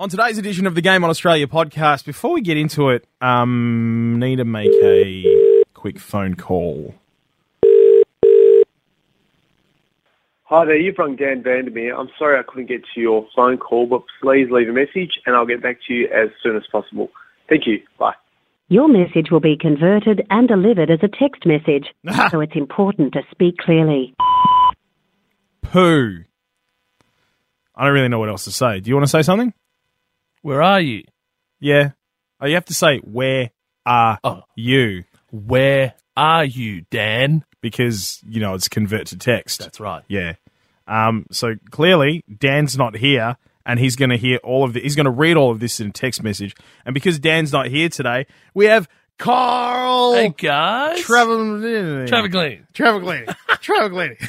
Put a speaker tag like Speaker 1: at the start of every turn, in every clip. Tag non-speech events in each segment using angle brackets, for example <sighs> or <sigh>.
Speaker 1: On today's edition of the Game on Australia podcast, before we get into it, um, need to make a quick phone call.
Speaker 2: Hi there, you've rung Dan Vandermeer. I'm sorry I couldn't get to your phone call, but please leave a message and I'll get back to you as soon as possible. Thank you. Bye.
Speaker 3: Your message will be converted and delivered as a text message, <laughs> so it's important to speak clearly.
Speaker 1: Pooh. I don't really know what else to say. Do you want to say something?
Speaker 4: Where are you?
Speaker 1: Yeah. Oh, you have to say, where are
Speaker 4: Oh.
Speaker 1: you?
Speaker 4: Where are you, Dan?
Speaker 1: Because, you know, it's convert to text.
Speaker 4: That's right.
Speaker 1: Yeah. Um, so clearly, Dan's not here, and he's going to hear all of the, He's going to read all of this in a text message. And because Dan's not here today, we have Carl
Speaker 4: Hey guys,
Speaker 1: Trevor
Speaker 4: Trevor Glenn.
Speaker 1: Trevor Glenn. Trevor Glenn. <laughs>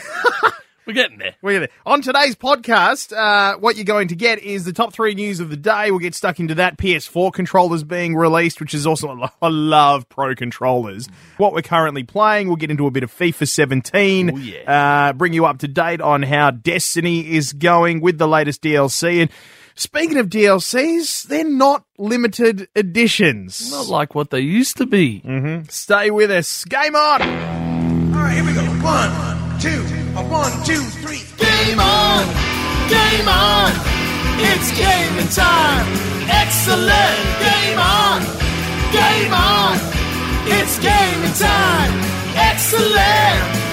Speaker 4: We're getting there.
Speaker 1: We're gonna- On today's podcast, uh, what you're going to get is the top three news of the day. We'll get stuck into that. PS4 controllers being released, which is also, I love pro controllers. What we're currently playing, we'll get into a bit of FIFA 17.
Speaker 4: Oh, yeah.
Speaker 1: Uh, bring you up to date on how Destiny is going with the latest DLC. And speaking of DLCs, they're not limited editions.
Speaker 4: Not like what they used to be.
Speaker 1: Stay with us. Game on!
Speaker 5: All right, here we go. One, two, a one, two, three.
Speaker 6: Game on! Game on! It's gaming time! Excellent! Game on! Game on! It's gaming time! Excellent!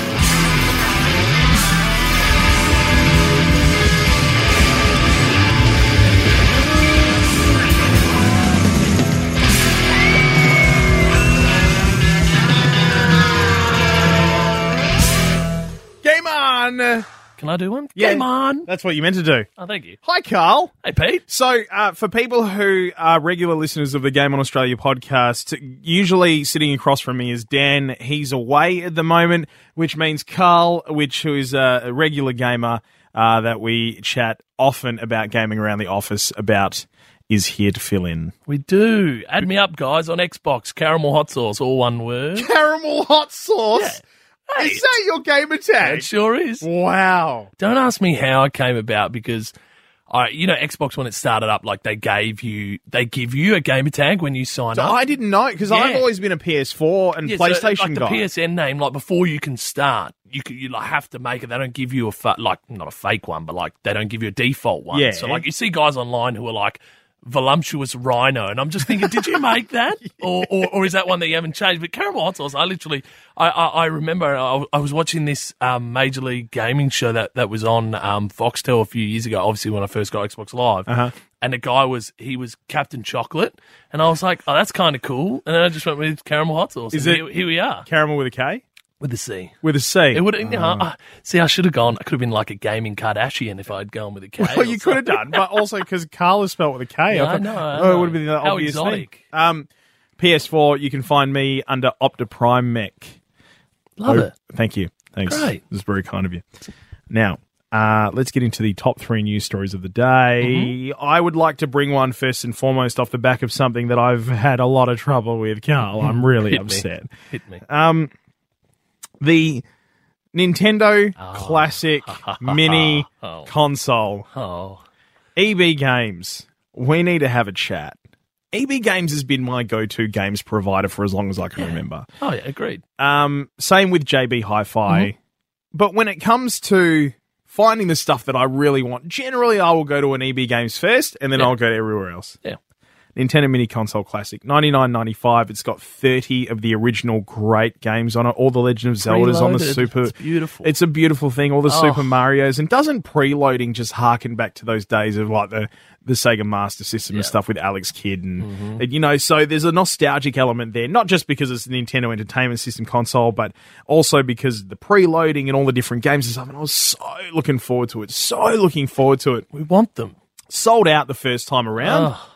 Speaker 4: Can I do one?
Speaker 1: Yeah.
Speaker 4: Game on.
Speaker 1: That's what you meant to do.
Speaker 4: Oh, thank you.
Speaker 1: Hi, Carl.
Speaker 4: Hey, Pete.
Speaker 1: So, uh, for people who are regular listeners of the Game on Australia podcast, usually sitting across from me is Dan. He's away at the moment, which means Carl, which who is a, regular gamer uh, that we chat often about gaming around the office about, is here to fill in.
Speaker 4: We do. Add me up, guys, on Xbox. Caramel hot sauce, all one word. <laughs>
Speaker 1: Caramel hot sauce.
Speaker 4: Yeah.
Speaker 1: Is that your game tag?
Speaker 4: it sure is.
Speaker 1: Wow.
Speaker 4: Don't ask me how it came about because, I, you know, Xbox when it started up, like they gave you, they give you a gamer tag when you sign
Speaker 1: So
Speaker 4: up.
Speaker 1: I didn't know because I've always been a PS4 and
Speaker 4: Yeah, so,
Speaker 1: PlayStation
Speaker 4: like the. PSN name, like before you can start, you could, you like have to make it. They don't give you a fa- like not a fake one, but like they don't give you a default one.
Speaker 1: Yeah.
Speaker 4: So like you see guys online who are like voluptuous rhino, and I'm just thinking, did you <laughs> make that, or, or or is that one that you haven't changed? But caramel hot sauce, I literally, I I, I remember I, I was watching this um, Major League Gaming show that that was on um, Foxtel a few years ago. Obviously, when I first got Xbox Live.
Speaker 1: Uh-huh.
Speaker 4: And the guy was he was Captain Chocolate, and I was like, "Oh, that's kind of cool." And then I just went with caramel hot sauce.
Speaker 1: Is
Speaker 4: and
Speaker 1: it-
Speaker 4: Here, here we are
Speaker 1: Caramel with a K?
Speaker 4: With the C.
Speaker 1: With a C.
Speaker 4: It would, you know, uh, see, I should have gone. I could have been like a gaming Kardashian if I'd gone with a K.
Speaker 1: Well, you could have done, but also because Carl is spelled with a K.
Speaker 4: Yeah, I
Speaker 1: thought-
Speaker 4: know, I
Speaker 1: Oh, it
Speaker 4: know.
Speaker 1: would have been the
Speaker 4: How
Speaker 1: obvious
Speaker 4: exotic.
Speaker 1: thing. Um, PS4, you can find me under Optiprime Mech.
Speaker 4: Love
Speaker 1: Oh,
Speaker 4: it.
Speaker 1: Thank you. Thanks.
Speaker 4: Great.
Speaker 1: This is very kind of you. Now, uh, let's get into the top three news stories of the day.
Speaker 4: Mm-hmm.
Speaker 1: I would like to bring one first and foremost off the back of something that I've had a lot of trouble with, Carl. I'm <laughs> really
Speaker 4: Hit me.
Speaker 1: upset.
Speaker 4: Hit me.
Speaker 1: Um, the Nintendo
Speaker 4: Ah.
Speaker 1: Classic <laughs> Mini
Speaker 4: Oh.
Speaker 1: Console.
Speaker 4: Oh,
Speaker 1: EB Games, we need to have a chat. EB Games has been my go-to games provider for as long as I can remember.
Speaker 4: oh yeah, agreed.
Speaker 1: Um, same with JB Hi-Fi.
Speaker 4: Mm-hmm.
Speaker 1: But when it comes to finding the stuff that I really want, generally I will go to an EB Games first, and then
Speaker 4: Yeah.
Speaker 1: I'll go to everywhere else.
Speaker 4: Yeah.
Speaker 1: Nintendo Mini Console Classic, ninety nine ninety five. It's got thirty of the original great games on it. All the Legend of Zelda's on the Super.
Speaker 4: It's beautiful.
Speaker 1: It's a beautiful thing. All the
Speaker 4: Oh.
Speaker 1: Super Mario's and doesn't preloading just harken back to those days of like the the Sega Master System and stuff with Alex Kidd and,
Speaker 4: Mm-hmm.
Speaker 1: and, you know. So there's a nostalgic element there, not just because it's a Nintendo Entertainment System console, but also because the preloading and all the different games and stuff. And I was so looking forward to it. So looking forward to it.
Speaker 4: we want them.
Speaker 1: Sold out the first time around
Speaker 4: Oh,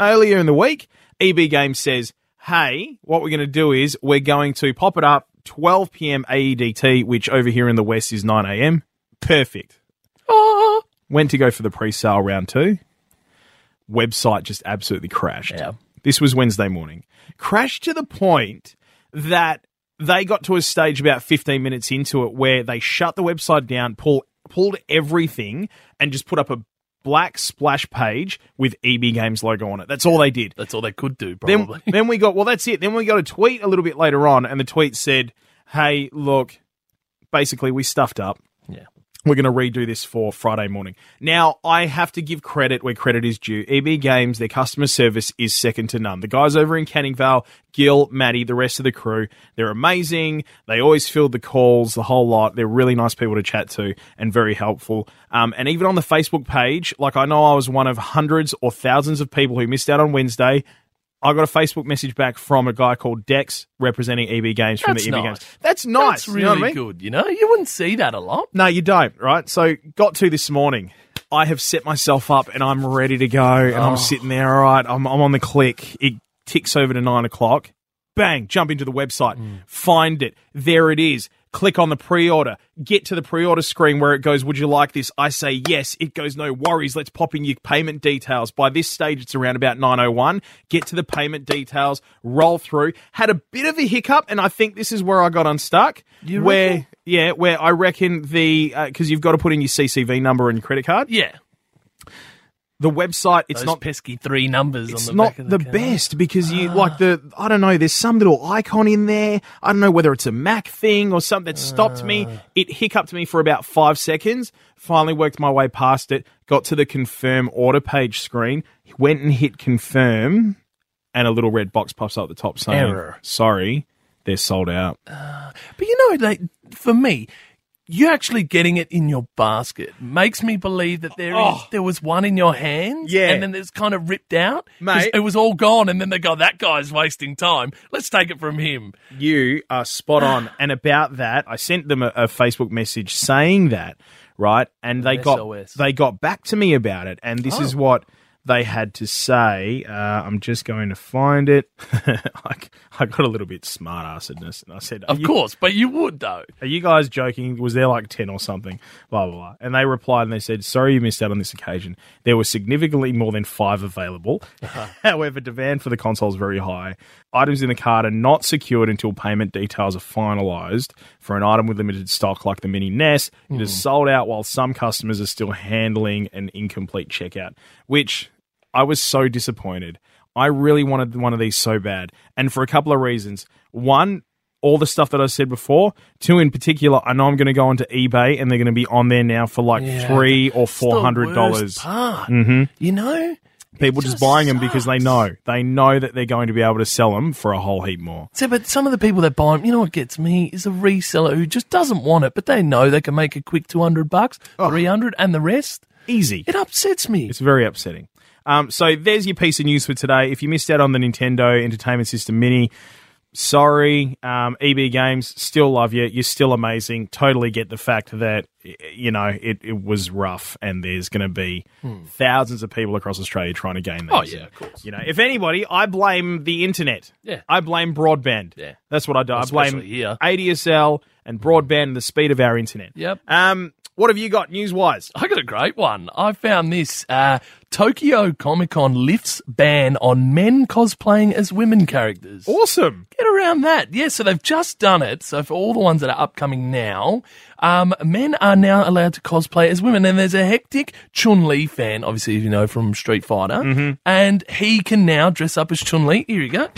Speaker 1: earlier in the week, EB Games says, hey, what we're going to do is we're going to pop it up 12 p.m. AEDT, which over here in the West is 9 a.m. Perfect.
Speaker 4: oh.
Speaker 1: Went to go for the pre sale round two. Website just absolutely crashed.
Speaker 4: Yeah.
Speaker 1: This was Wednesday morning. Crashed to the point that they got to a stage about 15 minutes into it where they shut the website down, pull, pulled everything, and just put up a black splash page with EB Games logo on it. That's all they did.
Speaker 4: That's all they could do,
Speaker 1: Then,
Speaker 4: probably.
Speaker 1: then we got well. That's it. Then we got a tweet a little bit later on, and the tweet said, "Hey, look, basically we stuffed up. We're going to redo this for Friday morning." Now, I have to give credit where credit is due. EB Games, their customer service is second to none. The guys over in Canning Vale, Gil, Maddie, the rest of the crew, they're amazing. They always field the calls, the whole lot. They're really nice people to chat to and very helpful. Um, and even on the Facebook page, like I know I was one of hundreds or thousands of people who missed out on Wednesday. I got a Facebook message back from a guy called Dex representing EB Games from
Speaker 4: That's
Speaker 1: the EB
Speaker 4: nice.
Speaker 1: Games. That's nice.
Speaker 4: That's
Speaker 1: you
Speaker 4: really
Speaker 1: know what I mean?
Speaker 4: good. You know, you wouldn't see that a lot.
Speaker 1: No, you don't, right? So got to this morning. I have set myself up and I'm ready to go and
Speaker 4: Oh.
Speaker 1: I'm sitting there, all right, I'm, I'm on the click. It ticks over to nine o'clock. Bang, jump into the website,
Speaker 4: Hmm.
Speaker 1: find it. There it is. Click on the pre-order. Get to the pre-order screen where it goes, would you like this? I say yes. It goes, no worries. Let's pop in your payment details. By this stage, it's around about 901. Get to the payment details, roll through. Had a bit of a hiccup and I think this is where I got unstuck.
Speaker 4: You
Speaker 1: where
Speaker 4: reckon?
Speaker 1: yeah, where I reckon the uh, because you've got to put in your CCV number and credit card.
Speaker 4: Yeah.
Speaker 1: The website it's
Speaker 4: Those
Speaker 1: not
Speaker 4: pesky three numbers
Speaker 1: it's
Speaker 4: on the
Speaker 1: not
Speaker 4: back of
Speaker 1: the,
Speaker 4: the,
Speaker 1: best because you like the I don't know. There's some little icon in there. I don't know whether it's a Mac thing or something that stopped me.
Speaker 4: Ah.
Speaker 1: It hiccuped me for about five seconds. Finally worked my way past it. Got to the confirm order page screen. Went and hit confirm, and a little red box pops up at the top saying,
Speaker 4: Error.
Speaker 1: "Sorry, they're sold out."
Speaker 4: But you know, like, for me, you actually getting it in your basket makes me believe that there is,
Speaker 1: Oh.
Speaker 4: there was one in your hand,
Speaker 1: Yeah.
Speaker 4: and then it's kind of ripped out,
Speaker 1: Mate.
Speaker 4: it was all gone, and then they go, "That guy's wasting time. Let's take it from him."
Speaker 1: You are spot on. <sighs> and about that, I sent them a, a Facebook message saying that, right? And they
Speaker 4: An
Speaker 1: got they got back to me about it, and this is
Speaker 4: Oh.
Speaker 1: what they had to say. Uh, I'm just going to find it. <laughs> I, I got a little bit smart assedness, and I said,
Speaker 4: Of
Speaker 1: you-
Speaker 4: course, but you would though.
Speaker 1: are you guys joking? Was there like 10 or something? Blah, blah, blah. And they replied and they said, sorry you missed out on this occasion. There were significantly more than five available. <laughs> However, demand for the console is very high. Items in the cart are not secured until payment details are finalized. For an item with limited stock like the Mini NES, it is sold out while some customers are still handling an incomplete checkout, which I was so disappointed. I really wanted one of these so bad. And for a couple of reasons. One, all the stuff that I said before. Two, in particular, I know I'm going to go onto eBay and they're going to be on there now for like
Speaker 4: Yeah,
Speaker 1: three or four hundred dollars. Mhm.
Speaker 4: You know,
Speaker 1: People
Speaker 4: It
Speaker 1: just buying them because they know they know that they're going to be able to sell them for a whole heap more.
Speaker 4: So, but some of the people that buy them, you know what gets me is a reseller who just doesn't want it, but they know they can make a quick 200 bucks,
Speaker 1: Oh.
Speaker 4: 300, and the rest.
Speaker 1: Easy.
Speaker 4: It upsets me.
Speaker 1: It's very upsetting. Um, so there's your piece of news for today. If you missed out on the Nintendo Entertainment System Mini, sorry. Um, EB Games still love you. You're still amazing. Totally get the fact that you know it, it was rough, and there's going to be thousands of people across Australia trying to gain these.
Speaker 4: Hmm. Oh, yeah, of course.
Speaker 1: You know, if anybody, I blame the internet.
Speaker 4: Yeah.
Speaker 1: I blame broadband.
Speaker 4: Yeah.
Speaker 1: that's what I do. I blame
Speaker 4: here.
Speaker 1: ADSL and broadband, and the speed of our internet.
Speaker 4: Yep.
Speaker 1: Um, what have you got news wise?
Speaker 4: I got a great one. I found this uh, Tokyo Comic Con lifts ban on men cosplaying as women characters.
Speaker 1: Awesome.
Speaker 4: Get around that. Yeah, so they've just done it. So for all the ones that are upcoming now, um, men are now allowed to cosplay as women. And there's a hectic Chun Li fan, obviously, as you know, from Street Fighter.
Speaker 1: Mm-hmm.
Speaker 4: And he can now dress up as Chun Li. Here you go.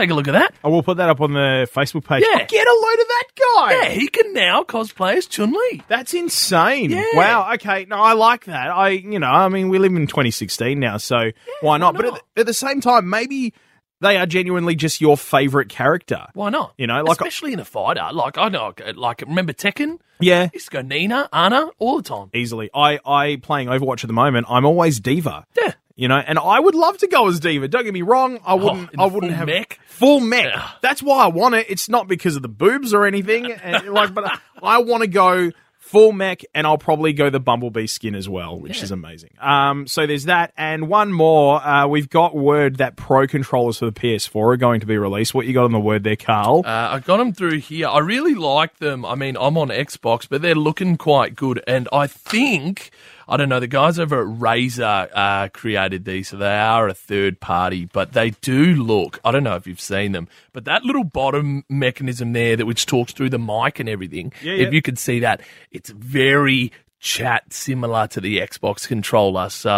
Speaker 4: Take a look at that.
Speaker 1: I will put that up on the Facebook page.
Speaker 4: Yeah.
Speaker 1: Oh, get a load of that guy.
Speaker 4: Yeah, he can now cosplay as Chun Li.
Speaker 1: That's insane.
Speaker 4: Yeah.
Speaker 1: Wow. Okay. No, I like that. I, you know, I mean, we live in 2016 now, so why not? But at the, at the same time, maybe they are genuinely just your favorite character.
Speaker 4: Why not?
Speaker 1: You know, like-
Speaker 4: especially in a fighter. Like I know, like remember Tekken?
Speaker 1: Yeah.
Speaker 4: Used to go Nina, Anna all the time.
Speaker 1: Easily. I, I playing Overwatch at the moment. I'm always D.Va.
Speaker 4: Yeah.
Speaker 1: You know, and I would love to go as D.Va. Don't get me wrong. I wouldn't.
Speaker 4: Oh,
Speaker 1: I wouldn't
Speaker 4: full
Speaker 1: have
Speaker 4: mech?
Speaker 1: full mech.
Speaker 4: Yeah.
Speaker 1: That's why I want it. It's not because of the boobs or anything. <laughs> and, like, but I want to go full mech, and I'll probably go the Bumblebee skin as well, which is amazing. Um, so there's that, and one more. Uh, we've got word that Pro controllers for the PS4 are going to be released. What you got on the word there, Carl?
Speaker 4: Uh, I got them through here. I really like them. I mean, I'm on Xbox, but they're looking quite good. And I think, I don't know, the guys over at Razer uh, created these, so they are a third party, but they do look, I don't know if you've seen them, but that little bottom mechanism there that which talks through the mic and everything,
Speaker 1: Yeah, yeah.
Speaker 4: if you could see that, it's very chat similar to the Xbox controller. So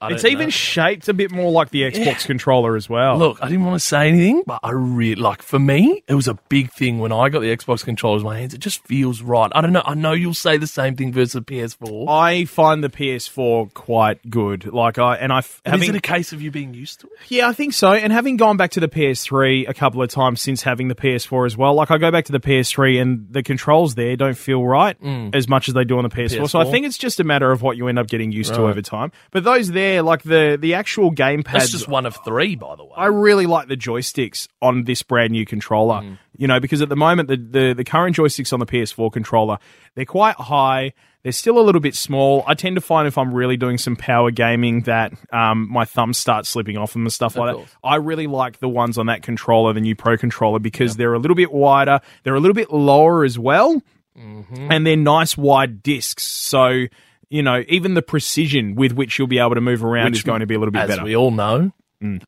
Speaker 4: I
Speaker 1: It's
Speaker 4: don't
Speaker 1: even
Speaker 4: know.
Speaker 1: shaped a bit more like the Xbox controller as well.
Speaker 4: Look, I didn't want to say anything, but I really like for me, it was a big thing when I got the Xbox controllers in my hands. It just feels right. I don't know. I know you'll say the same thing versus PS4.
Speaker 1: I find the PS4 quite good. Like I and I having
Speaker 4: is it a case of you being used to it?
Speaker 1: Yeah, I think so. And having gone back to the PS3 a couple of times since having the PS4 as well, like I go back to the PS3 and the controls there don't feel right mm. as much as they do on the PS4. So I
Speaker 4: PS4.
Speaker 1: think it's just a matter of what you end up getting used to over time. But those there, like the the actual gamepad,
Speaker 4: That's just one of three, by the way.
Speaker 1: I really like the joysticks on this brand new controller.
Speaker 4: Mm.
Speaker 1: You know, because at the moment the, the the current joysticks on the PS4 controller, they're quite high. They're still a little bit small. I tend to find if I'm really doing some power gaming that um, my thumbs start slipping off them and stuff like
Speaker 4: course.
Speaker 1: that. I really like the ones on that controller, the new Pro controller, because they're a little bit wider. They're a little bit lower as well,
Speaker 4: Mm-hmm.
Speaker 1: and they're nice wide discs. So you know, even the precision with which you'll be able to move around
Speaker 4: Which,
Speaker 1: is going to be a little bit
Speaker 4: As
Speaker 1: better.
Speaker 4: we all know,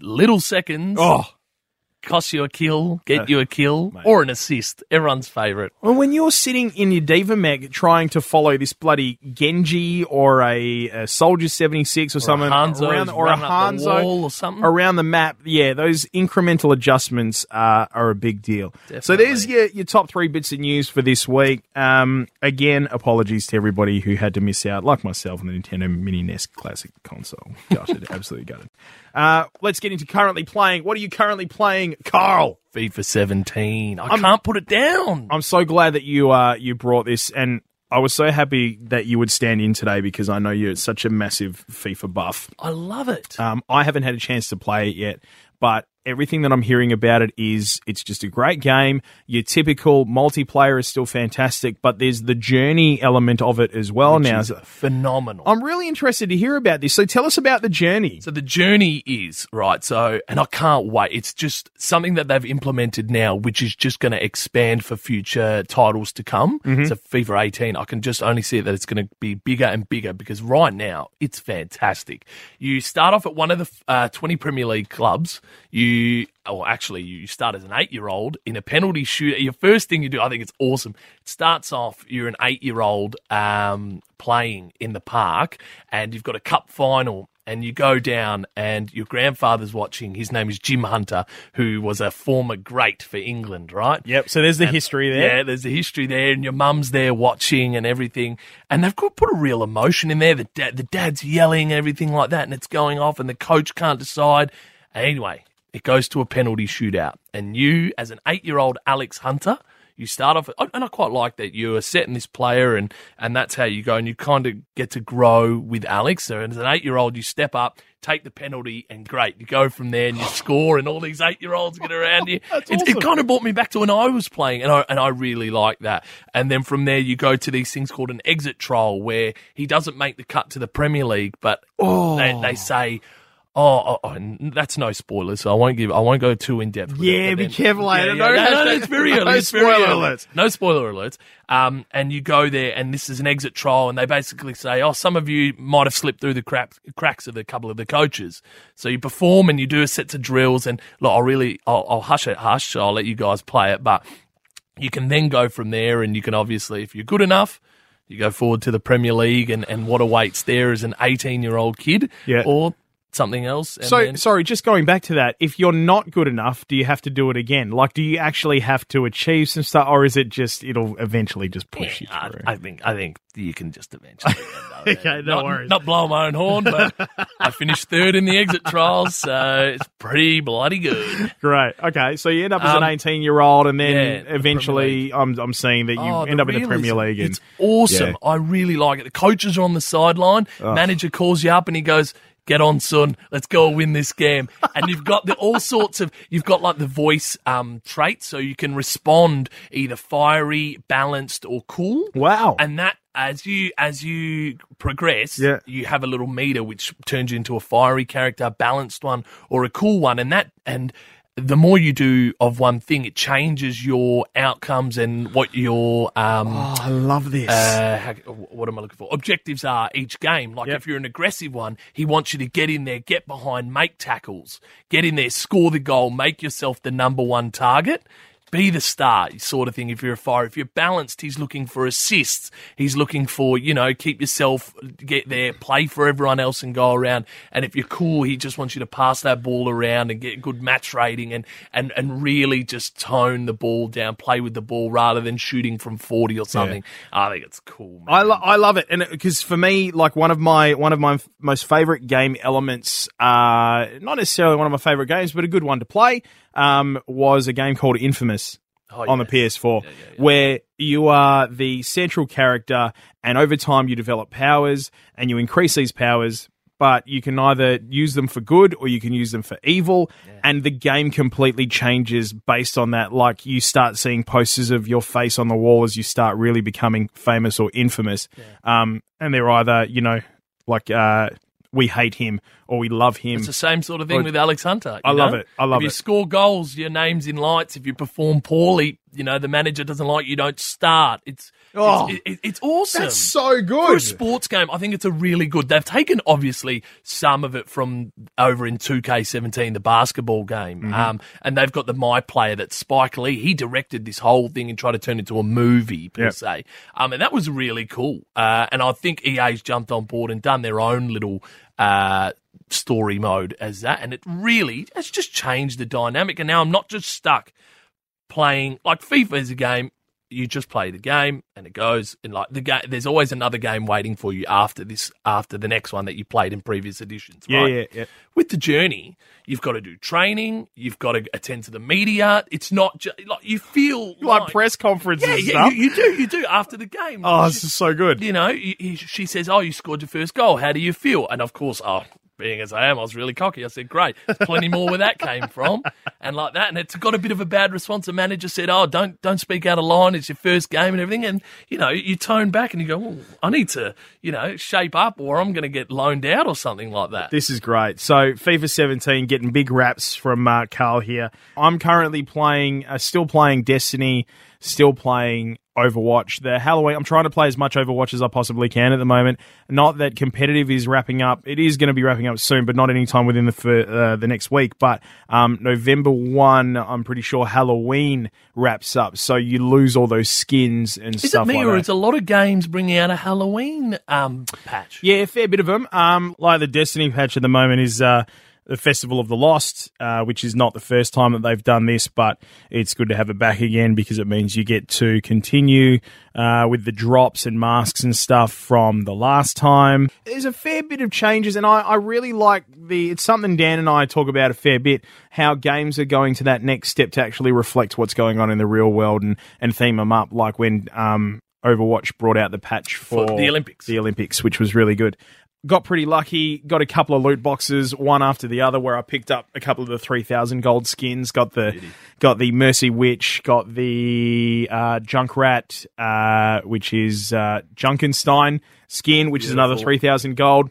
Speaker 4: little seconds
Speaker 1: oh.
Speaker 4: Cost you a kill, get
Speaker 1: Uh,
Speaker 4: you a kill, or an assist. Everyone's favourite.
Speaker 1: Well, when you're sitting in your D.Va Mech trying to follow this bloody Genji or a, a Soldier 76 or, something
Speaker 4: Hanzo
Speaker 1: around, or a Hanzo
Speaker 4: wall or something.
Speaker 1: around the map, yeah, those incremental adjustments are, are a big deal. So there's your, your top three bits of news for this week. Um, again, apologies to everybody who had to miss out, like myself, on the Nintendo Mini NES Classic console. Gutted, <laughs> absolutely gutted. Uh, let's get into currently playing. What are you currently playing, Carl?
Speaker 4: FIFA 17. I can't put it down.
Speaker 1: I'm so glad that you uh you brought this, and I was so happy that you would stand in today because I know you're such a massive FIFA buff.
Speaker 4: I love it.
Speaker 1: Um, I haven't had a chance to play it yet, but everything that I'm hearing about it is it's just a great game. Your typical multiplayer is still fantastic, but there's the journey element of it as well now.
Speaker 4: It's phenomenal.
Speaker 1: I'm really interested to hear about this. So tell us about the journey.
Speaker 4: So the journey is right. So, and I can't wait. It's just something that they've implemented now, which is just going to expand for future titles to come. So FIFA 18, I can just only see that it's going to be bigger and bigger because right now it's fantastic. You start off at one of the uh, 20 Premier League clubs. You, or actually, you start as an eight-year-old in a penalty shoot. Your first thing you do, I think it's awesome. It starts off you're an eight-year-old um, playing in the park, and you've got a cup final and you go down and your grandfather's watching. His name is Jim Hunter, who was a former great for England, right?
Speaker 1: Yep. So there's the history there.
Speaker 4: Yeah, there's the history there, and your mum's there watching and everything. And they've got put a real emotion in there. The dad, the dad's yelling, everything like that, and it's going off, and the coach can't decide. Anyway, it goes to a penalty shootout, and you, as an eight-year-old Alex Hunter. You start off, and I quite like that you are setting this player, and and that's how you go, and you kind of get to grow with Alex. So as an eight-year-old, you step up, take the penalty, and great, you go from there and you score, and all these eight-year-olds get around you. <laughs> It-
Speaker 1: awesome.
Speaker 4: it kind of brought me back to when I was playing, and I and I really like that. And then from there, you go to these things called an exit trial, where he doesn't make the cut to the Premier League, but oh. they, they say. Oh, oh, oh, that's no spoilers, so I won't give. I won't go too in depth. it,
Speaker 1: Yeah, be
Speaker 4: then-
Speaker 1: careful, later.
Speaker 4: Yeah,
Speaker 1: No
Speaker 4: yeah, no, no, it's very <laughs>
Speaker 1: no
Speaker 4: early. Very
Speaker 1: spoiler
Speaker 4: early.
Speaker 1: alerts.
Speaker 4: No spoiler alerts. Um, and you go there, and this is an exit trial, and they basically say, "Oh, some of you might have slipped through the cracks, cracks of a couple of the coaches." So you perform, and you do a sets of drills, and look, I'll really, I'll, I'll hush it, hush. I'll let you guys play it, but you can then go from there, and you can obviously, if you're good enough. You go forward to the Premier League, and, and what awaits there is an 18 year old kid,
Speaker 1: Yeah.
Speaker 4: or something else. And
Speaker 1: So
Speaker 4: then-
Speaker 1: sorry, just going back to that. If you're not good enough, do you have to do it again? Like, do you actually have to achieve some stuff, or is it just it'll eventually just push
Speaker 4: Yeah,
Speaker 1: you through?
Speaker 4: I, I think I think you can just eventually. <laughs>
Speaker 1: Okay, no
Speaker 4: not,
Speaker 1: worries.
Speaker 4: Not blow my own horn, but <laughs> I finished third in the exit trials, so it's pretty bloody good.
Speaker 1: Great. Okay, so you end up as an
Speaker 4: Um,
Speaker 1: 18 year old, and then
Speaker 4: yeah, the
Speaker 1: eventually, I'm I'm seeing that you
Speaker 4: Oh,
Speaker 1: end up in the Premier. League. And
Speaker 4: It's awesome.
Speaker 1: Yeah.
Speaker 4: I really like it. The coaches are on the sideline. Manager calls you up and he goes, "Get on, son. Let's go win this game." and you've got the all sorts of you've got like the voice um, traits, so you can respond either fiery, balanced, or cool.
Speaker 1: wow.
Speaker 4: And that as you as you progress,
Speaker 1: Yeah.
Speaker 4: you have a little meter which turns you into a fiery character, balanced one, or a cool one, and that and the more you do of one thing, it changes your outcomes and what your um
Speaker 1: oh, I love this.
Speaker 4: uh, how, what am I looking for? Objectives are each game. Like
Speaker 1: Yep.
Speaker 4: if you're an aggressive one, he wants you to get in there, get behind, make tackles, get in there, score the goal, make yourself the number one target. Be the star sort of thing if you're a fire. If you're balanced, he's looking for assists. He's looking for, you know, keep yourself, get there, play for everyone else and go around. And if you're cool, he just wants you to pass that ball around and get good match rating and, and, and really just tone the ball down, play with the ball rather than shooting from 40 or something. I think it's cool. Man.
Speaker 1: I, lo- I love it, and because for me, like one of my one of my f- most favorite game elements, uh, not necessarily one of my favorite games, but a good one to play, um, was a game called Infamous
Speaker 4: Oh,
Speaker 1: on the. PS4, where you are the central character, and over time you develop powers, and you increase these powers. But you can either use them for good or you can use them for evil, and the game completely changes based on that. Like you start seeing posters of your face on the wall as you start really becoming famous or infamous, um, and they're either you know like uh, we hate him or we love him.
Speaker 4: It's the same sort of thing
Speaker 1: Or-
Speaker 4: with Alex Hunter.
Speaker 1: I
Speaker 4: you
Speaker 1: love it. I love it.
Speaker 4: if you score goals, your name's in lights. If you perform poorly, you know the manager doesn't like you. Don't start. It's
Speaker 1: Oh,
Speaker 4: it's, it, it's awesome.
Speaker 1: That's so good.
Speaker 4: For a sports game, I think it's a really good. They've taken obviously some of it from over in 2K17, the basketball game,
Speaker 1: Mm-hmm.
Speaker 4: um, and they've got the My Player that Spike Lee he directed this whole thing and tried to turn it into a movie per
Speaker 1: Yep.
Speaker 4: se, um, and that was really cool. Uh, and I think EA's jumped on board and done their own little. Uh, story mode as that and it really has just changed the dynamic and now I'm not just stuck playing like FIFA is a game. You just play the game and it goes and like the game. There's always another game waiting for you after this, after the next one that you played in previous editions.
Speaker 1: Yeah,
Speaker 4: right?
Speaker 1: yeah, yeah.
Speaker 4: With the journey, you've got to do training. You've got to attend to the media. It's not just like you feel
Speaker 1: like press conferences
Speaker 4: Yeah,
Speaker 1: and
Speaker 4: yeah, you, you do, you do after the game.
Speaker 1: oh,
Speaker 4: She-
Speaker 1: this is so good.
Speaker 4: you know, you, she says, "Oh, you scored your first goal. How do you feel?" And of course, oh, being as I am, I was really cocky. I said, "Great, There's plenty more where that came from," and like that. And it's got a bit of a bad response. The manager said, "Oh, don't don't speak out of line. It's your first game and everything." And you know, you tone back and you go, well, "I need to, you know, shape up, or I'm going to get loaned out or something like that."
Speaker 1: This is great. So FIFA 17 getting big raps from uh, Carl here. I'm currently playing, uh, still playing Destiny, still playing Overwatch. The Halloween, I'm trying to play as much Overwatch as I possibly can at the moment. Not that competitive is wrapping up. It is going to be wrapping up soon, but not anytime within the uh, the next week. But um, November 1, I'm pretty sure Halloween wraps up. So you lose all those skins and
Speaker 4: Is it
Speaker 1: stuff
Speaker 4: me
Speaker 1: like
Speaker 4: or
Speaker 1: that.
Speaker 4: is a lot of games bringing out a Halloween um, patch?
Speaker 1: Yeah, a fair bit of them. Um, like the Destiny patch at the moment is uh, the Festival of the Lost, uh, which is not the first time that they've done this, but it's good to have it back again because it means you get to continue uh, with the drops and masks and stuff from the last time. There's a fair bit of changes, and I, I really like the. It's something Dan and I talk about a fair bit. How games are going to that next step to actually reflect what's going on in the real world and and theme them up, like when um, Overwatch brought out the patch for,
Speaker 4: For the Olympics.
Speaker 1: the Olympics, which was really good. Got pretty lucky. Got a couple of loot boxes, one after the other, where I picked up a couple of the three thousand gold skins. Got the got the Mercy Witch. Got the uh, Junkrat, uh, which is uh, Junkenstein skin, which is another three thousand gold.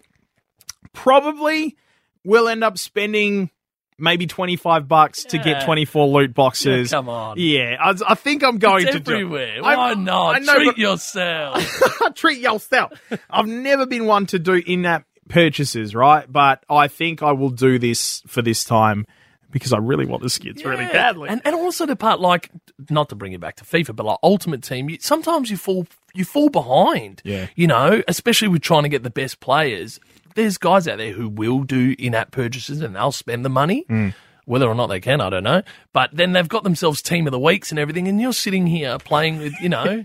Speaker 1: Probably will end up spending maybe twenty five bucks to get twenty four loot boxes.
Speaker 4: Yeah, come on.
Speaker 1: Yeah, I, I think I'm going
Speaker 4: It's
Speaker 1: to do it.
Speaker 4: everywhere.
Speaker 1: I-
Speaker 4: Why not?
Speaker 1: I know,
Speaker 4: Treat yourself. <laughs>
Speaker 1: treat yourself. I've never been one to do in-app purchases, right? But I think I will do this for this time because I really want the skins really badly.
Speaker 4: And, and also the part like not to bring it back to FIFA, but like Ultimate Team, you, sometimes you fall you fall behind.
Speaker 1: Yeah.
Speaker 4: You know, especially with trying to get the best players. There's guys out there who will do in-app purchases and they'll spend the money.
Speaker 1: Hmm.
Speaker 4: Whether or not they can, I don't know. But then they've got themselves team of the weeks and everything, and you're sitting here playing with, you know,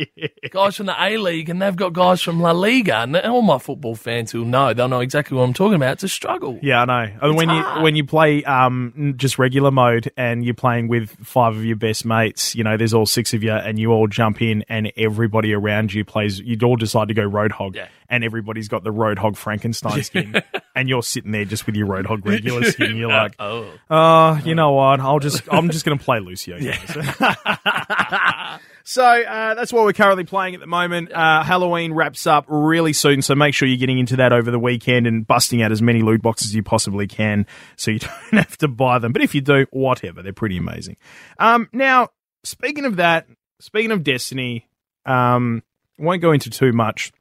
Speaker 4: <laughs> guys from the A League, and they've got guys from La Liga, and all my football fans who know, they'll know exactly what I'm talking about. It's a struggle.
Speaker 1: yeah, I know. And when
Speaker 4: hard.
Speaker 1: you when you play um just regular mode and you're playing with five of your best mates, you know, there's all six of you, and you all jump in, and everybody around you plays. You'd all decide to go Roadhog,
Speaker 4: Yeah.
Speaker 1: and everybody's got the Roadhog Frankenstein skin, <laughs> and you're sitting there just with your Roadhog regular skin. You're <laughs> like,
Speaker 4: Oh.
Speaker 1: Uh, you know what? I'll just <laughs> I'm just going to play Lucio. guys. <laughs> so uh, that's what we're currently playing at the moment. Uh, Halloween wraps up really soon, so make sure you're getting into that over the weekend and busting out as many loot boxes as you possibly can, so you <laughs> don't have to buy them. But if you do, whatever, they're pretty amazing. Um, now speaking of that, speaking of Destiny, um, won't go into too much.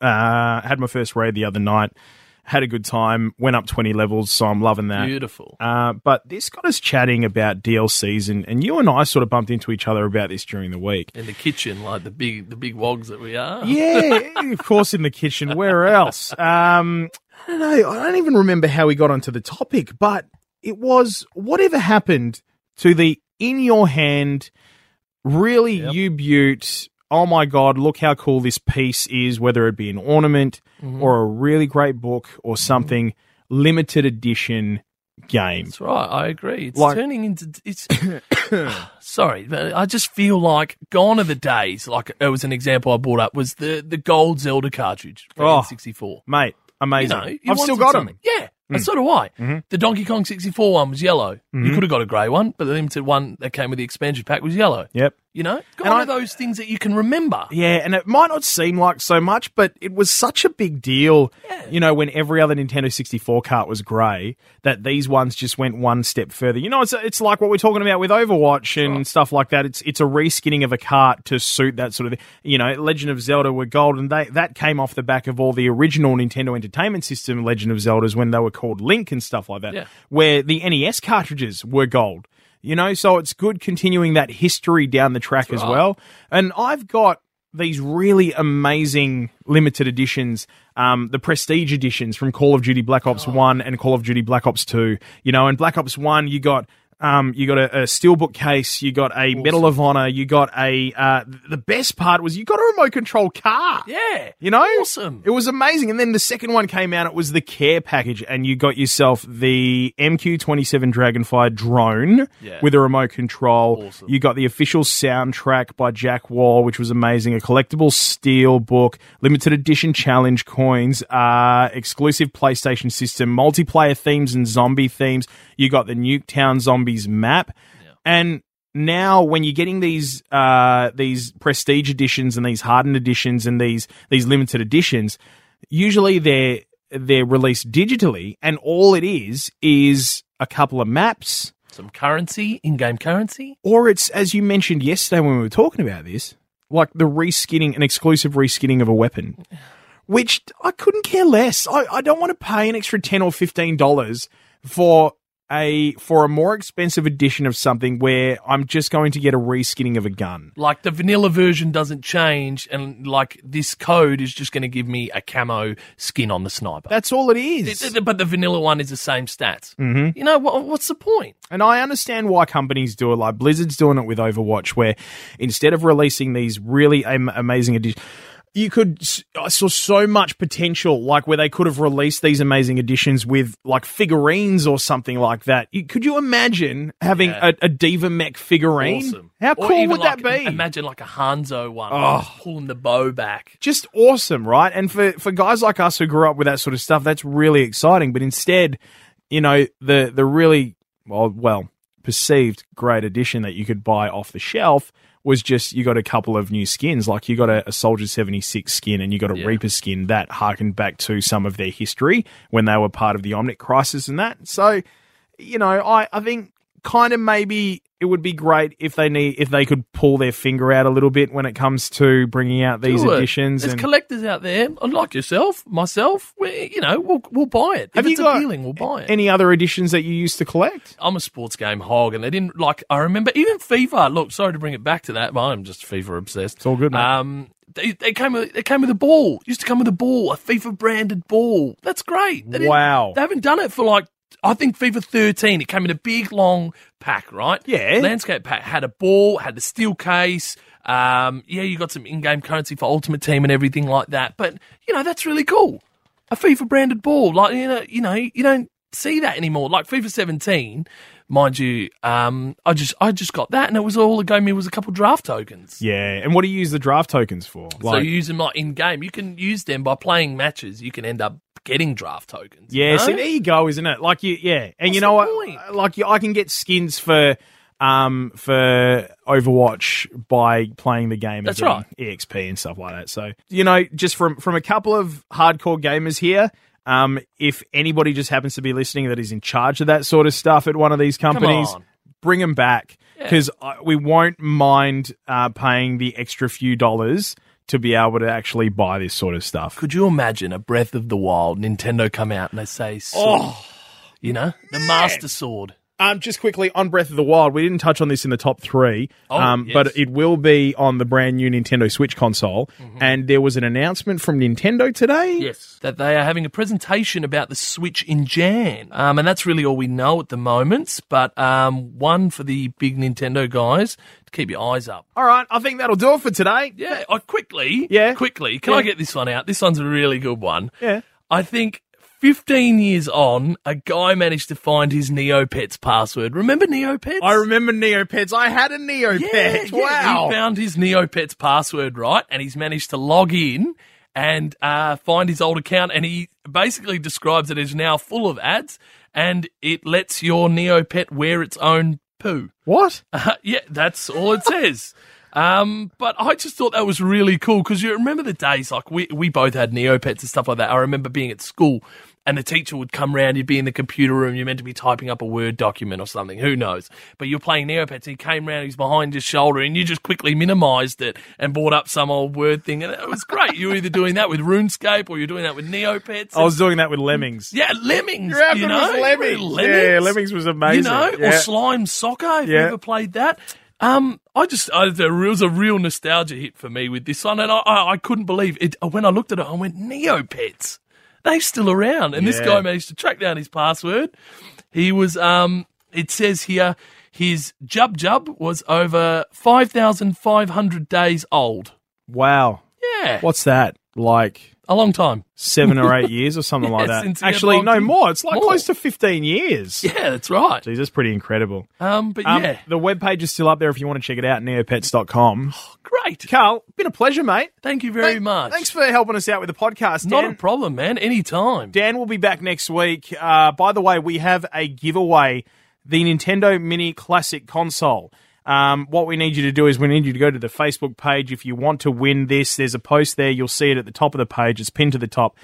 Speaker 1: Uh, had my first raid the other night. Had a good time, went up 20 levels, so I'm loving that.
Speaker 4: Beautiful.
Speaker 1: Uh, but this got us chatting about DLCs, and, and you and I sort of bumped into each other about this during the week.
Speaker 4: In the kitchen, like the big the big wogs that we are.
Speaker 1: Yeah, of course, in the kitchen. Where else? Um, I don't know. I don't even remember how we got onto the topic, but it was whatever happened to the in your hand, really
Speaker 4: Yep.
Speaker 1: you butte. Oh my God, look how cool this piece is, whether it be an ornament
Speaker 4: Mm-hmm.
Speaker 1: or a really great book or something limited edition game.
Speaker 4: That's right. I agree. It's
Speaker 1: Like-
Speaker 4: turning into it's. <coughs> sorry, but I just feel like gone are the days. Like it was an example I brought up was the the gold Zelda cartridge for
Speaker 1: Oh,
Speaker 4: N64.
Speaker 1: Mate,
Speaker 4: You
Speaker 1: amazing.
Speaker 4: know, you
Speaker 1: I've still got
Speaker 4: something.
Speaker 1: them. Mm.
Speaker 4: Yeah, and so do I. The Donkey Kong 64 one was yellow.
Speaker 1: Mm-hmm.
Speaker 4: You could have got a grey one, but the limited one that came with the expansion pack was yellow.
Speaker 1: Yep.
Speaker 4: You know,
Speaker 1: And
Speaker 4: are
Speaker 1: I-
Speaker 4: those things that you can remember.
Speaker 1: Yeah, and it might not seem like so much, but it was such a big deal, Yeah. you know, when every other Nintendo 64 cart was grey, that these ones just went one step further. You know, it's it's like what we're talking about with Overwatch and stuff like that. It's it's a reskinning of a cart to suit that sort of. You know, Legend of Zelda were gold, and they that came off the back of all the original Nintendo Entertainment System Legend of Zeldas when they were called Link and stuff like that,
Speaker 4: Yeah.
Speaker 1: where the NES cartridges were gold. You know, so it's good continuing that history down the track as
Speaker 4: right.
Speaker 1: well. And I've got these really amazing limited editions, um, the prestige editions from Call of Duty Black Ops One and Call of Duty Black Ops Two. You know, in Black Ops One, you got. Um, you got a, a steelbook case. You got a Medal of Honor. You got a. Uh, the best part was you got a remote control car.
Speaker 4: Yeah,
Speaker 1: You know?
Speaker 4: awesome.
Speaker 1: It was amazing. And then the second one came out, it was the care package, and you got yourself the MQ27 Dragonfire drone
Speaker 4: Yeah.
Speaker 1: with a remote control.
Speaker 4: Awesome.
Speaker 1: You got the official soundtrack by Jack Wall, which was amazing. A collectible steel book, limited edition challenge coins, uh, exclusive PlayStation system, multiplayer themes and zombie themes. You got the Nuketown Zombies map. And now when you're getting these uh, these prestige editions and these hardened editions and these these limited editions, usually they're they're released digitally, and all it is is a couple of maps,
Speaker 4: Some currency, in-game currency.
Speaker 1: or it's as you mentioned yesterday when we were talking about this, like the reskinning, an exclusive reskinning of a weapon, which I couldn't care less. I, I don't want to pay an extra ten or fifteen dollars for a for a more expensive edition of something where I'm just going to get a reskinning of a gun.
Speaker 4: Like the vanilla version doesn't change, and like this code is just going to give me a camo skin on the sniper.
Speaker 1: That's all it is.
Speaker 4: It- it- but the vanilla one is the same stats. Mm-hmm. You know what, what's the point?
Speaker 1: And I understand why companies do it. Like Blizzard's doing it with Overwatch, where instead of releasing these really am- amazing editions, you could. I saw so much potential, like where they could have released these amazing editions with like figurines or something like that. You, could you imagine having
Speaker 4: Yeah.
Speaker 1: a, a D.Va Mech figurine?
Speaker 4: Awesome.
Speaker 1: How
Speaker 4: Or
Speaker 1: cool would that be?
Speaker 4: Imagine like a Hanzo one,
Speaker 1: Oh.
Speaker 4: like pulling the bow back.
Speaker 1: just awesome, right? And for for guys like us who grew up with that sort of stuff, that's really exciting. But instead, you know, the the really well well perceived great edition that you could buy off the shelf was just you got a couple of new skins, like you got a, a Soldier seventy six skin and you got a
Speaker 4: Yeah.
Speaker 1: Reaper skin that harkened back to some of their history when they were part of the Omnic Crisis and that. So, you know, I I think kind of maybe it would be great if they need if they could pull their finger out a little bit when it comes to bringing out these
Speaker 4: it.
Speaker 1: editions.
Speaker 4: There's
Speaker 1: and-
Speaker 4: collectors out there, like yourself, myself. We, you know, we'll we'll buy it. If
Speaker 1: Have
Speaker 4: it's
Speaker 1: you got
Speaker 4: appealing, we'll buy it.
Speaker 1: Any other editions that you used to collect?
Speaker 4: I'm a sports game hog, and they didn't like. I remember even FIFA. Look, sorry to bring it back to that, but I'm just FIFA obsessed. It's
Speaker 1: all good, mate.
Speaker 4: Um, they, they came with they came with a ball. Used to come with a ball, a FIFA branded ball. That's great. They
Speaker 1: Wow.
Speaker 4: they haven't done it for like I think FIFA 13. It came in a big long pack, right?
Speaker 1: Yeah.
Speaker 4: landscape pack had a ball, had the steel case. Um, yeah, you got some in-game currency for Ultimate Team and everything like that. But you know that's really cool. A FIFA branded ball, like you know, you know, you don't see that anymore. Like FIFA 17, mind you. Um, I just I just got that, and it was all it gave me was a couple draft tokens.
Speaker 1: Yeah, and what do you use the draft tokens for?
Speaker 4: so you use them like in game. You can use them by playing matches. You can end up getting draft tokens. you
Speaker 1: yeah,
Speaker 4: know?
Speaker 1: see, there you go, isn't it? Like you, yeah, and
Speaker 4: What's
Speaker 1: you know what?
Speaker 4: point?
Speaker 1: Like you, I can get skins for, um, for Overwatch by playing the game.
Speaker 4: That's right.
Speaker 1: EXP and stuff like that. So you know, just from from a couple of hardcore gamers here. Um, if anybody just happens to be listening that is in charge of that sort of stuff at one of these companies, bring them back
Speaker 4: Yeah.
Speaker 1: because we won't mind uh, paying the extra few dollars to be able to actually buy this sort of stuff.
Speaker 4: Could you imagine a Breath of the Wild Nintendo come out and they say, sword,
Speaker 1: Oh,
Speaker 4: you know, the Master Sword?
Speaker 1: Um, just quickly on Breath of the Wild, we didn't touch on this in the top three,
Speaker 4: Oh,
Speaker 1: um,
Speaker 4: yes.
Speaker 1: but it will be on the brand new Nintendo Switch console. And there was an announcement from Nintendo today.
Speaker 4: Yes, that they are having a presentation about the Switch in Jan, um, and that's really all we know at the moment. But um, one for the big Nintendo guys to keep your eyes up.
Speaker 1: All right, I think that'll do it for today.
Speaker 4: Yeah, I quickly.
Speaker 1: Yeah.
Speaker 4: quickly. Can
Speaker 1: Yeah.
Speaker 4: I get this one out? This one's a really good one.
Speaker 1: Yeah.
Speaker 4: I think. 15 years on, a guy managed to find his Neopets password. Remember Neopets?
Speaker 1: I remember Neopets. I had a Neopet.
Speaker 4: Yeah,
Speaker 1: wow.
Speaker 4: He found his Neopets password right, and he's managed to log in and uh, find his old account. And he basically describes it as now full of ads, and it lets your Neopet wear its own poo.
Speaker 1: what?
Speaker 4: Uh, <laughs> yeah, that's all it says. <laughs> Um, but I just thought that was really cool because you remember the days like we we both had Neopets and stuff like that. I remember being at school and the teacher would come round, you'd be in the computer room, you're meant to be typing up a Word document or something, who knows? But you're playing Neopets and he came round, he's behind your shoulder and you just quickly minimised it and brought up some old Word thing and it was great. you were either doing that with RuneScape or you're doing that with Neopets.
Speaker 1: I was doing that with Lemmings.
Speaker 4: yeah, Lemmings.
Speaker 1: You're having
Speaker 4: you know?
Speaker 1: with Lemmings. Yeah, Lemmings was amazing.
Speaker 4: You know,
Speaker 1: Yeah.
Speaker 4: or Slime Soccer, if you
Speaker 1: Yeah.
Speaker 4: ever played that. Um, I just, I, it was a real nostalgia hit for me with this one, and I, I, I couldn't believe it. When I looked at it, I went, Neopets, they're still around. And this
Speaker 1: Yeah.
Speaker 4: guy managed to track down his password. He was, um, it says here, his Jub Jub was over 5,500 days old.
Speaker 1: Wow.
Speaker 4: Yeah.
Speaker 1: What's that? Like
Speaker 4: A long time.
Speaker 1: seven or eight <laughs> years or something like that?
Speaker 4: since
Speaker 1: Actually, no more. It's like
Speaker 4: More.
Speaker 1: close to 15 years.
Speaker 4: Yeah, that's right.
Speaker 1: Jeez, that's pretty incredible.
Speaker 4: Um, but
Speaker 1: Um,
Speaker 4: yeah,
Speaker 1: The webpage is still up there if you want to check it out, neopets.com.
Speaker 4: great.
Speaker 1: Carl, been a pleasure, mate.
Speaker 4: Thank you very
Speaker 1: Thank-
Speaker 4: much.
Speaker 1: Thanks for helping us out with the podcast,
Speaker 4: Not
Speaker 1: Dan.
Speaker 4: a problem, man. Anytime.
Speaker 1: Dan will be back next week. Uh, by the way, we have a giveaway the Nintendo Mini Classic console. Um, what we need you to do is we need you to go to the Facebook page if you want to win this. There's a post there. You'll see it at the top of the page. It's pinned to the top.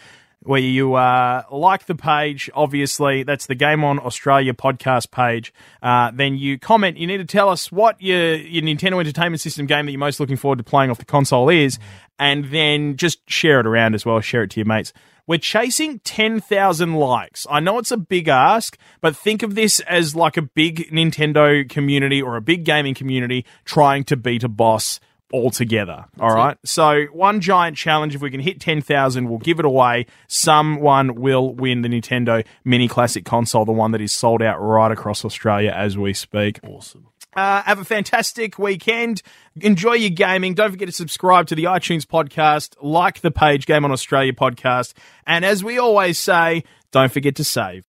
Speaker 1: Where you uh, like the page, obviously, that's the Game On Australia podcast page. Uh, then you comment. You need to tell us what your, your Nintendo Entertainment System game that you're most looking forward to playing off the console is, and then just share it around as well. Share it to your mates. We're chasing 10,000 likes. I know it's a big ask, but think of this as like a big Nintendo community or a big gaming community trying to beat a boss all together. All right. So, one giant challenge. If we can hit 10,000, we'll give it away. Someone will win the Nintendo Mini Classic console, the one that is sold out right across Australia as we speak.
Speaker 4: Awesome.
Speaker 1: Uh, have a fantastic weekend. Enjoy your gaming. Don't forget to subscribe to the iTunes podcast, like the page Game on Australia podcast. And as we always say, don't forget to save.